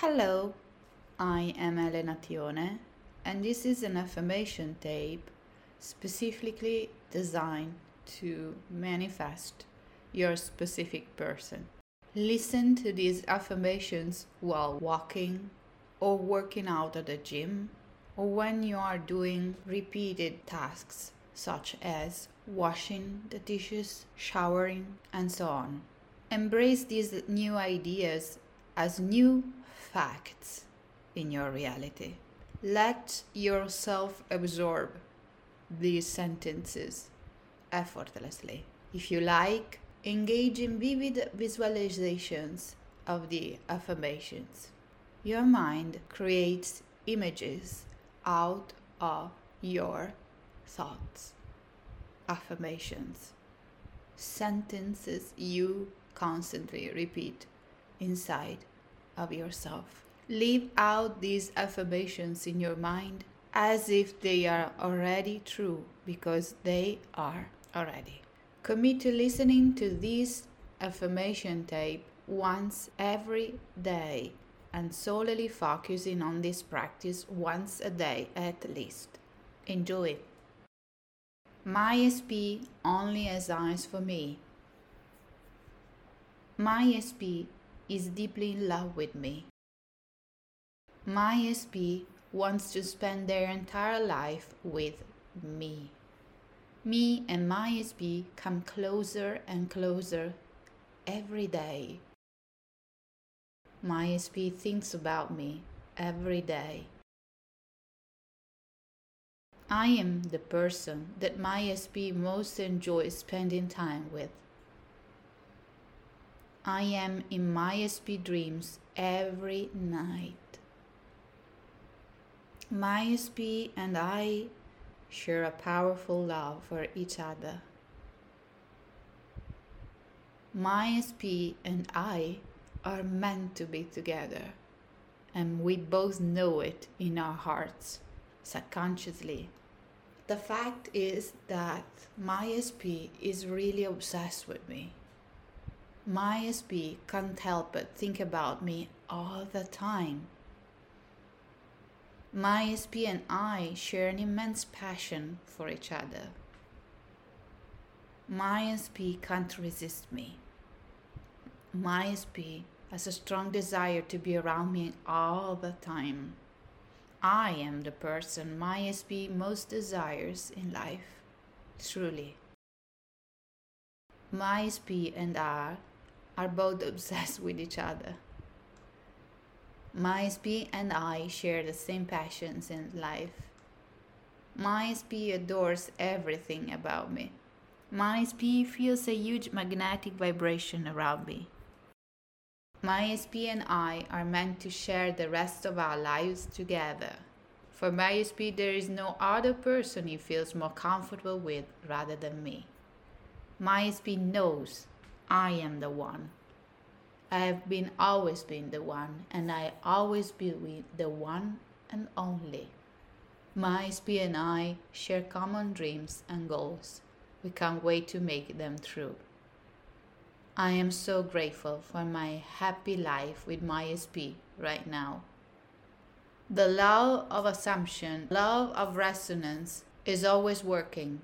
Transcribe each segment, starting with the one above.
Hello, I am Elena Tione, and this is an affirmation tape specifically designed to manifest your specific person. Listen to these affirmations while walking or working out at the gym or when you are doing repeated tasks such as washing the dishes, showering, and so on. Embrace these new ideas as new facts in your reality. Let yourself absorb these sentences effortlessly. If you like, engage in vivid visualizations of the affirmations. Your mind creates images out of your thoughts, affirmations, sentences you constantly repeat inside of yourself. Leave out these affirmations in your mind as if they are already true because they are already. Commit to listening to this affirmation tape once every day and solely focusing on this practice once a day at least. Enjoy it. My SP only eyes for me. My SP is deeply in love with me. My SP wants to spend their entire life with me. Me and my SP come closer and closer every day. My SP thinks about me every day. I am the person that my SP most enjoys spending time with. I am in my SP dreams every night. My SP and I share a powerful love for each other. My SP and I are meant to be together, and we both know it in our hearts, subconsciously. The fact is that my SP is really obsessed with me. My SP can't help but think about me all the time. My SP and I share an immense passion for each other. My SP can't resist me. My SP has a strong desire to be around me all the time. I am the person my SP most desires in life, truly. My SP and I are both obsessed with each other. My SP and I share the same passions in life. My SP adores everything about me. My SP feels a huge magnetic vibration around me. My SP and I are meant to share the rest of our lives together. For my SP, there is no other person he feels more comfortable with rather than me. My SP knows I am the one. I have been always been the one, and I always be the one and only. My SP and I share common dreams and goals. We can't wait to make them true. I am so grateful for my happy life with my SP right now. The law of assumption, law of resonance is always working.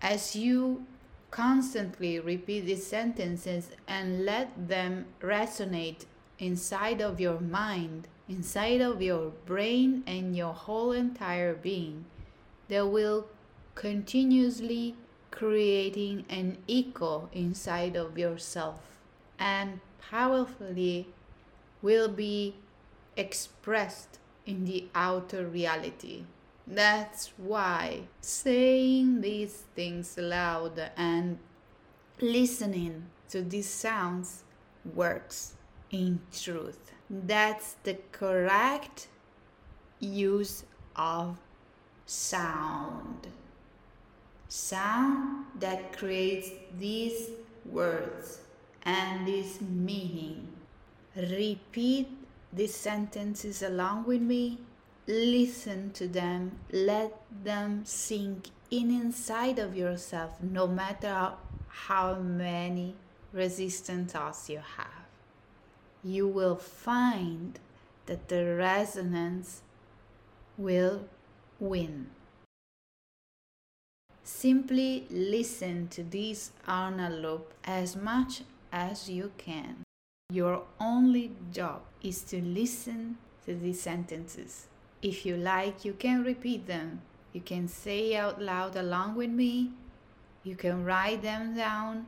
As you constantly repeat these sentences and let them resonate inside of your mind, inside of your brain, and your whole entire being, they will continuously creating an echo inside of yourself and powerfully will be expressed in the outer reality. That's why saying these things aloud and listening to these sounds works in truth. That's the correct use of sound sound that creates these words and this meaning. Repeat these sentences along with me. Listen to them. Let them sink in inside of yourself, no matter how many resistant thoughts you have. You will find that the resonance will win. Simply listen to this Arnold loop as much as you can. Your only job is to listen to these sentences. If you like, you can repeat them. You can say out loud along with me. You can write them down,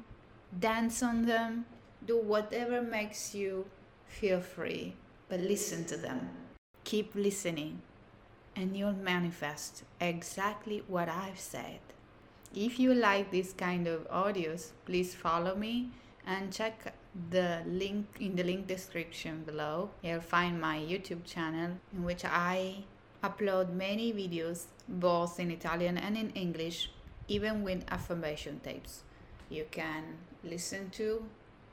dance on them, do whatever makes you feel free, but listen to them. Keep listening, and you'll manifest exactly what I've said. If you like this kind of audios, please follow me and check the link in the link description below. You'll find my YouTube channel in which I upload many videos both in Italian and in English, even with affirmation tapes. You can listen to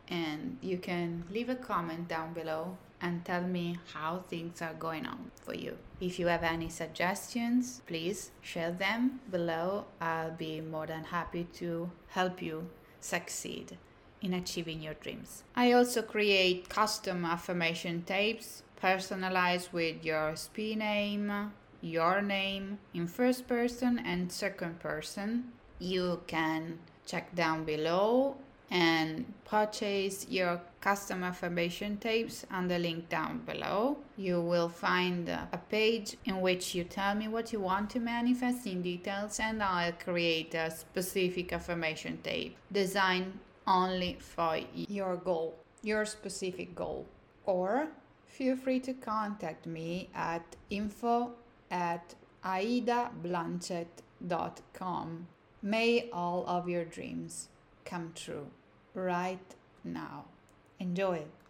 and you can leave a comment down below and tell me how things are going on for you. If you have any suggestions, please share them below. I'll be more than happy to help you succeed in achieving your dreams. I also create custom affirmation tapes personalized with your SPI name, your name in first person and second person. You can check down below and purchase your custom affirmation tapes on the link down below. You will find a page in which you tell me what you want to manifest in details, and I'll create a specific affirmation tape designed only for your goal, your specific goal. Or feel free to contact me at info at aidablanchett.com. May all of your dreams come true right now. Enjoy it.